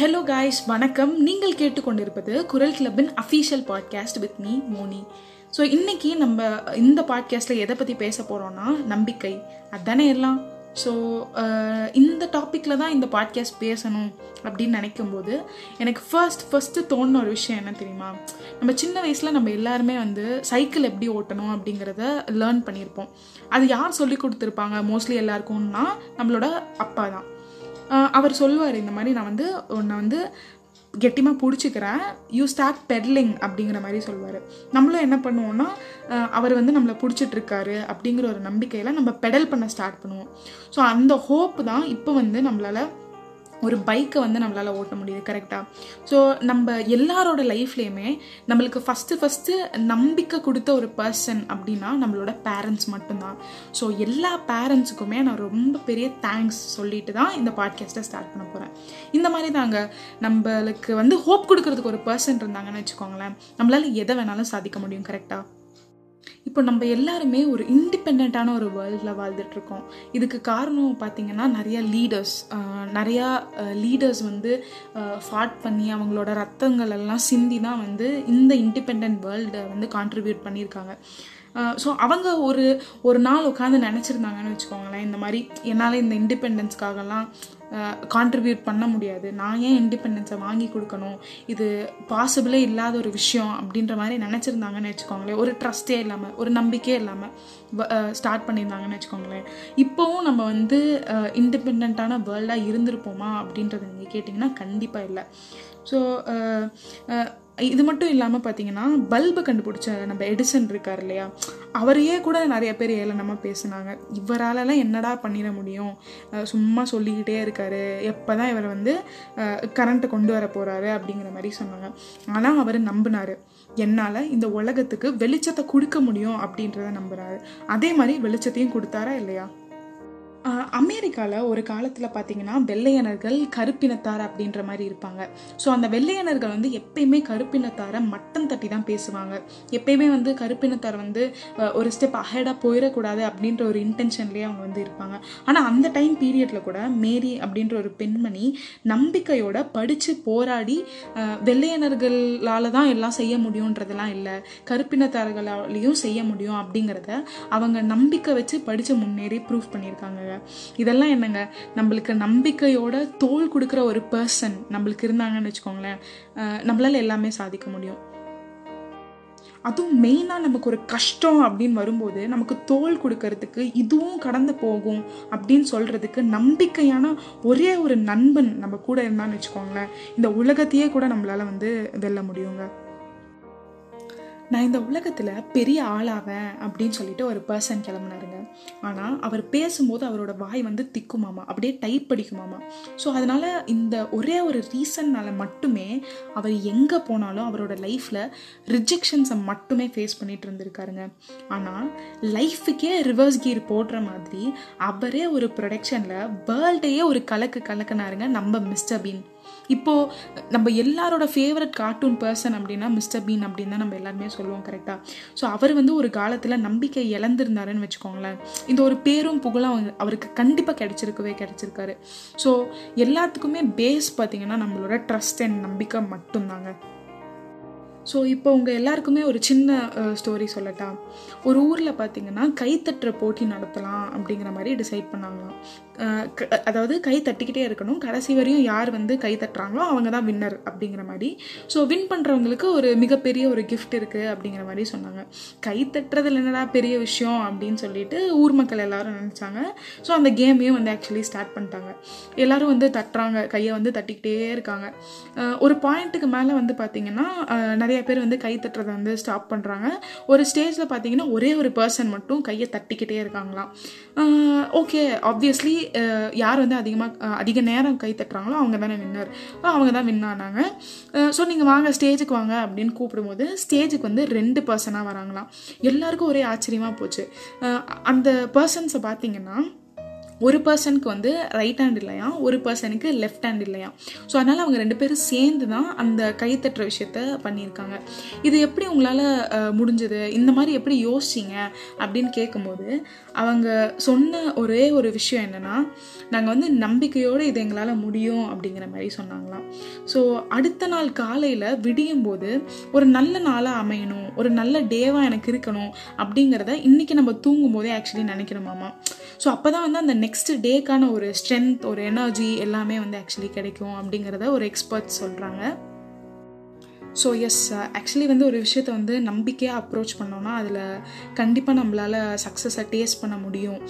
Hello guys வணக்கம். நீங்கள் கேட்டுக்கொண்டிருப்பது குரல் கிளப்பின் official podcast with me Moni. So இன்னைக்கு நம்ம இந்த பாட்காஸ்ட்டில் எதை பற்றி பேச போகிறோன்னா நம்பிக்கை. அதுதானே எல்லாம். ஸோ இந்த டாப்பிக்கில் தான் இந்த பாட்காஸ்ட் பேசணும் அப்படின்னு நினைக்கும் போது எனக்கு ஃபர்ஸ்ட் ஃபஸ்ட்டு தோணுன ஒரு விஷயம் என்ன தெரியுமா? நம்ம சின்ன வயசில் நம்ம எல்லாருமே வந்து சைக்கிள் எப்படி ஓட்டணும் அப்படிங்கிறத லேர்ன் பண்ணியிருப்போம். அது யார் சொல்லி கொடுத்துருப்பாங்க? மோஸ்ட்லி எல்லாருக்கும்னா நம்மளோட அப்பா தான். அவர் சொல்லுவார் இந்த மாதிரி நான் வந்து உன்னை வந்து கெட்டிமாக பிடிச்சிக்கிறேன். யூ ஸ்டார்ட் பெட்லிங் அப்படிங்கிற மாதிரி சொல்லுவார் நம்மளும் என்ன பண்ணுவோம்னா அவர் வந்து நம்மளை பிடிச்சிட்ருக்காரு அப்படிங்கிற ஒரு நம்பிக்கையில் நம்ம பெடல் பண்ண ஸ்டார்ட் பண்ணுவோம். ஸோ அந்த ஹோப் தான் இப்போ வந்து நம்மளால் ஒரு பைக்கை வந்து நம்மளால் ஓட்ட முடியுது கரெக்டாக ஸோ நம்ம எல்லாரோட லைஃப்லேயுமே நம்மளுக்கு ஃபஸ்ட்டு ஃபஸ்ட்டு நம்பிக்கை கொடுத்த ஒரு பர்சன் அப்படின்னா நம்மளோட பேரண்ட்ஸ் மட்டும்தான். ஸோ எல்லா பேரண்ட்ஸுக்குமே நான் ரொம்ப பெரிய தேங்க்ஸ் சொல்லிட்டு தான் இந்த பாட்காஸ்ட்டை ஸ்டார்ட் பண்ண போகிறேன் இந்த மாதிரி தாங்க நம்மளுக்கு வந்து ஹோப் கொடுக்கறதுக்கு ஒரு பர்சன் இருந்தாங்கன்னு வச்சுக்கோங்களேன் நம்மளால் எதை வேணாலும் சாதிக்க முடியும் கரெக்டாக இப்போ நம்ம எல்லாருமே ஒரு இண்டிபெண்ட்டான ஒரு வேர்ல்டில் வாழ்ந்துட்டுருக்கோம். இதுக்கு காரணம் பார்த்தீங்கன்னா நிறையா லீடர்ஸ் நிறையா லீடர்ஸ் வந்து ஃபாட் பண்ணி அவங்களோட ரத்தங்கள் எல்லாம் சிந்தி தான் வந்து இந்த இண்டிபெண்ட் வேர்ல்டை வந்து கான்ட்ரிபியூட் பண்ணியிருக்காங்க. ஸோ அவங்க ஒரு ஒரு நாள் உட்காந்து நினச்சிருந்தாங்கன்னு வச்சுக்கோங்களேன் இந்த மாதிரி என்னால் இந்த இண்டிபெண்டன்ஸ்க்காகலாம் கான்ட்ரிபியூட் பண்ண முடியாது. நான் ஏன் இண்டிபெண்டன்ஸை வாங்கி கொடுக்கணும்? இது பாசிபிளே இல்லாத ஒரு விஷயம் அப்படின்ற மாதிரி நினச்சிருந்தாங்கன்னு வச்சுக்கோங்களேன். ஒரு ட்ரஸ்டே இல்லாமல் ஒரு நம்பிக்கையே இல்லாமல் ஸ்டார்ட் பண்ணியிருந்தாங்கன்னு வச்சுக்கோங்களேன். இப்போவும் நம்ம வந்து இண்டிபெண்ட்டான வேர்ல்டாக இருந்திருப்போமா அப்படின்றத நீங்கள் கேட்டிங்கன்னா கண்டிப்பாக இல்லை. ஸோ இது மட்டும் இல்லாமல் பார்த்தீங்கன்னா பல்பு கண்டுபிடிச்ச நம்ம எடிசன் இருக்கார் இல்லையா? அவரையே கூட நிறைய பேர் ஏளனமாக பேசுனாங்க. இவராலலாம் என்னடா பண்ணிட முடியும்? சும்மா சொல்லிக்கிட்டே இருக்காரு. எப்போ தான் இவர் வந்து கரண்ட்டை கொண்டு வர போகிறாரு அப்படிங்கிற மாதிரி சொன்னாங்க. ஆனால் அவர் நம்பினார். என்னால் இந்த உலகத்துக்கு வெளிச்சத்தை கொடுக்க முடியும் அப்படின்றத நம்புகிறாரு அதே மாதிரி வெளிச்சத்தையும் கொடுத்தாரா இல்லையா? அமெரிக்காவில் ஒரு காலத்தில் பார்த்தீங்கன்னா வெள்ளையனர்கள் கருப்பினத்தார் அப்படின்ற மாதிரி இருப்பாங்க. ஸோ அந்த வெள்ளையனர்கள் வந்து எப்பயுமே கருப்பினத்தாரை மட்டம் தட்டி தான் பேசுவாங்க. எப்பயுமே வந்து கருப்பினத்தார் வந்து ஒரு ஸ்டெப் அஹெடாக போயிடக்கூடாது அப்படின்ற ஒரு இன்டென்ஷன்லேயே அவங்க வந்து இருப்பாங்க. ஆனால் அந்த டைம் பீரியடில் கூட மேரி அப்படின்ற ஒரு பெண்மணி நம்பிக்கையோட படித்து போராடி வெள்ளையனர்களால் தான் எல்லாம் செய்ய முடியுன்றதெல்லாம் இல்லை. கருப்பினத்தார்களாலையும் செய்ய முடியும் அப்படிங்கிறத அவங்க நம்பிக்கை வச்சு படித்து முன்னேறி ப்ரூவ் பண்ணியிருக்காங்க இதெல்லாம் என்னங்க? நம்மளுக்கு நம்பிக்கையோட தோல் கொடுக்குற ஒரு பர்சன் நம்மளுக்கு இருந்தாங்கன்னு வச்சுக்கோங்களேன். நம்மளால எல்லாமே சாதிக்க முடியும். அதுவும் மெயினாக நமக்கு ஒரு கஷ்டம் அப்படின்னு வரும்போது நமக்கு தோல் கொடுக்கறதுக்கு இதுவும் கடந்து போகும் அப்படின்னு சொல்கிறதுக்கு நம்பிக்கையான ஒரே ஒரு நண்பன் நம்ம கூட இருந்தான்னு வச்சுக்கோங்களேன். இந்த உலகத்தையே கூட நம்மளால் வந்து வெல்ல முடியுங்க. நான் இந்த உலகத்தில் பெரிய ஆளாவேன் அப்படின்னு சொல்லிட்டு ஒரு பர்சன் கிளம்புனாருங்க. ஆனால் அவர் பேசும்போது அவரோட வாய் வந்து திக்குமாமா அப்படியே டைப் படிக்குமாமா. ஸோ அதனால் இந்த ஒரே ஒரு ரீசன்னால் மட்டுமே அவர் எங்கே போனாலும் அவரோட லைஃப்பில் ரிஜெக்ஷன்ஸை மட்டுமே ஃபேஸ் பண்ணிட்டு இருந்திருக்காருங்க. ஆனால் லைஃபுக்கே ரிவர்ஸ் கீர் போடுற மாதிரி அவரே ஒரு ப்ரொடக்ஷனில் வேர்ல்டையே ஒரு கலக்கு கலக்குனாருங்க நம்ம மிஸ்டர் பீன். இப்போது நம்ம எல்லாரோட ஃபேவரட் கார்ட்டூன் பர்சன் அப்படின்னா மிஸ்டர் பீன் அப்படின்னு தான் நம்ம எல்லாருமே சொல்லுவோம் கரெக்டாக ஸோ அவர் வந்து ஒரு காலத்தில் நம்பிக்கை இழந்திருந்தாருன்னு வச்சுக்கோங்களேன். இந்த ஒரு பேரும் புகழும் அவருக்கு கண்டிப்பாக கிடைச்சிருக்கவே கிடைச்சிருக்காரு. ஸோ எல்லாத்துக்குமே பேஸ் பார்த்தீங்கன்னா நம்மளோட ட்ரஸ்ட் அண்ட் நம்பிக்கை மட்டும்தாங்க. ஸோ இப்போ உங்கள் எல்லாருக்குமே ஒரு சின்ன ஸ்டோரி சொல்லட்டா? ஒரு ஊரில் பார்த்தீங்கன்னா கைத்தட்டுற போட்டி நடத்தலாம். அப்படிங்கிற மாதிரி டிசைட் பண்ணாங்களாம் அதாவது கை தட்டிக்கிட்டே இருக்கணும். கடைசி வரையும் யார் வந்து கை தட்டுறாங்களோ அவங்க தான் வின்னர் அப்படிங்கிற மாதிரி. ஸோ வின் பண்ணுறவங்களுக்கு ஒரு மிகப்பெரிய ஒரு கிஃப்ட் இருக்குது அப்படிங்கிற மாதிரி சொன்னாங்க. கை தட்டுறதுல என்னடா பெரிய விஷயம் அப்படின்னு சொல்லிட்டு ஊர் மக்கள் எல்லாரும் நினச்சாங்க. ஸோ அந்த கேமையும் வந்து ஆக்சுவலி ஸ்டார்ட் பண்ணிட்டாங்க. எல்லாரும் வந்து தட்டுறாங்க. கையை வந்து தட்டிக்கிட்டே இருக்காங்க. ஒரு பாயிண்ட்டுக்கு மேலே வந்து பார்த்திங்கன்னா நிறைய பேர் வந்து கை தட்டுறதை வந்து ஸ்டாப் பண்ணுறாங்க ஒரு ஸ்டேஜில் பார்த்தீங்கன்னா ஒரே ஒரு பர்சன் மட்டும் கையை தட்டிக்கிட்டே இருக்காங்களாம். ஓகே ஆப்வியஸ்லி யார் வந்து அதிகமாக அதிக நேரம் கை தட்டுறாங்களோ அவங்க தானே வின்னர் அவங்க தான் வின் ஆனாங்க. ஸோ நீங்கள் வாங்க ஸ்டேஜுக்கு வாங்க அப்படின்னு கூப்பிடும்போது ஸ்டேஜுக்கு வந்து ரெண்டு பர்சனாக வராங்களாம். எல்லாருக்கும் ஒரே ஆச்சரியமாக போச்சு. அந்த பர்சன்ஸை பார்த்தீங்கன்னா ஒரு பர்சனுக்கு வந்து ரைட் ஹேண்ட் இல்லையா? ஒரு பர்சனுக்கு லெஃப்ட் ஹேண்ட் இல்லையா? ஸோ அதனால் அவங்க ரெண்டு பேரும் சேர்ந்து தான் அந்த கைத்தட்டுற விஷயத்த பண்ணியிருக்காங்க. இது எப்படி உங்களால் முடிஞ்சது? இந்த மாதிரி எப்படி யோசிச்சிங்க? அப்படின்னு கேட்கும்போது அவங்க சொன்ன ஒரே ஒரு விஷயம் என்னென்னா நாங்கள் வந்து நம்பிக்கையோடு இது எங்களால் முடியும் அப்படிங்கிற மாதிரி சொன்னாங்களாம். ஸோ அடுத்த நாள் காலையில் விடியும் போது ஒரு நல்ல நாளாக அமையணும் ஒரு நல்ல டேவாக எனக்கு இருக்கணும் அப்படிங்கிறத இன்றைக்கி நம்ம தூங்கும் போதே ஆக்சுவலி நினைக்கிறோமாமா ஸோ அப்போ தான் வந்து அந்த நெக்ஸ்ட் டேக்கான ஒரு ஸ்ட்ரென்த் ஒரு எனர்ஜி எல்லாமே வந்து ஆக்சுவலி கிடைக்கும் அப்படிங்கிறத ஒரு எக்ஸ்பர்ட் சொல்கிறாங்க ஸோ எஸ் ஆக்சுவலி வந்து ஒரு விஷயத்த வந்து நம்பிக்கையாக அப்ரோச் பண்ணோன்னா அதில் கண்டிப்பாக நம்மளால் சக்ஸஸை டேஸ்ட் பண்ண முடியும்.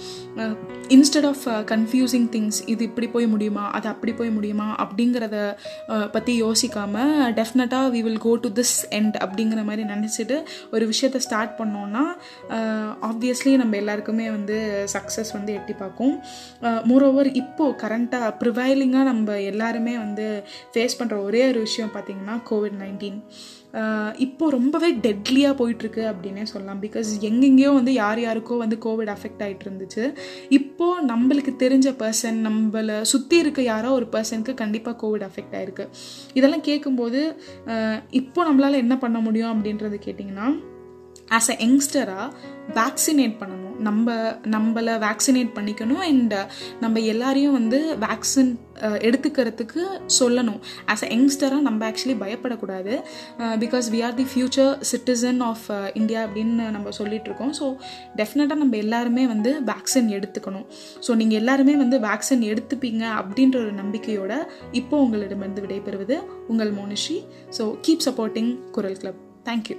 இன்ஸ்டெட் ஆஃப் கன்ஃபியூசிங் திங்ஸ் இது இப்படி போய் முடியுமா அது அப்படி போய் முடியுமா அப்படிங்கிறத பற்றி யோசிக்காமல் டெஃபினட்டாக we will go to this end அப்படிங்கிற மாதிரி நினச்சிட்டு ஒரு விஷயத்த ஸ்டார்ட் பண்ணோன்னா ஆப்வியஸ்லி நம்ம எல்லாருக்குமே வந்து சக்ஸஸ் வந்து எட்டி பார்க்கும். மோரோவர் இப்போது கரண்ட்டாக ப்ரிவைலிங்காக நம்ம எல்லாருமே வந்து ஃபேஸ் பண்ணுற ஒரே ஒரு விஷயம் பார்த்திங்கன்னா கோவிட் நைன்டீன் இப்போ ரொம்பவே டெட்லியாக போயிட்டுருக்கு அப்படின்னே சொல்லலாம். பிகாஸ் எங்கெங்கேயோ வந்து யார் யாருக்கோ வந்து கோவிட் அஃபெக்ட் ஆகிட்டு இருந்துச்சு இப்போது நம்மளுக்கு தெரிஞ்ச பர்சன் நம்மளை சுற்றி இருக்க யாரோ ஒரு பர்சனுக்கு கண்டிப்பாக கோவிட் அஃபெக்ட் ஆகிருக்கு இதெல்லாம் கேட்கும்போது இப்போ நம்மளால் என்ன பண்ண முடியும் அப்படின்றது கேட்டிங்கன்னா ஆஸ் அ யங்ஸ்டராக வேக்சினேட் பண்ணணும். நம்ம நம்மளை வேக்சினேட் பண்ணிக்கணும். அண்ட் நம்ம எல்லாரையும் வந்து வேக்சின் எடுத்துக்கிறதுக்கு சொல்லணும். ஆஸ் அ யங்ஸ்டராக நம்ம ஆக்சுவலி பயப்படக்கூடாது. Because we are the future citizen of India அப்படின்னு நம்ம சொல்லிட்டு இருக்கோம் ஸோ டெஃபினட்டாக நம்ம எல்லாருமே வந்து வேக்சின் எடுத்துக்கணும். ஸோ நீங்கள் எல்லாருமே வந்து வேக்சின் எடுத்துப்பீங்க அப்படின்ற ஒரு நம்பிக்கையோட இப்போ உங்களிடமிருந்து விடைபெறுவது உங்கள் Monishi. So keep supporting Kural club thank you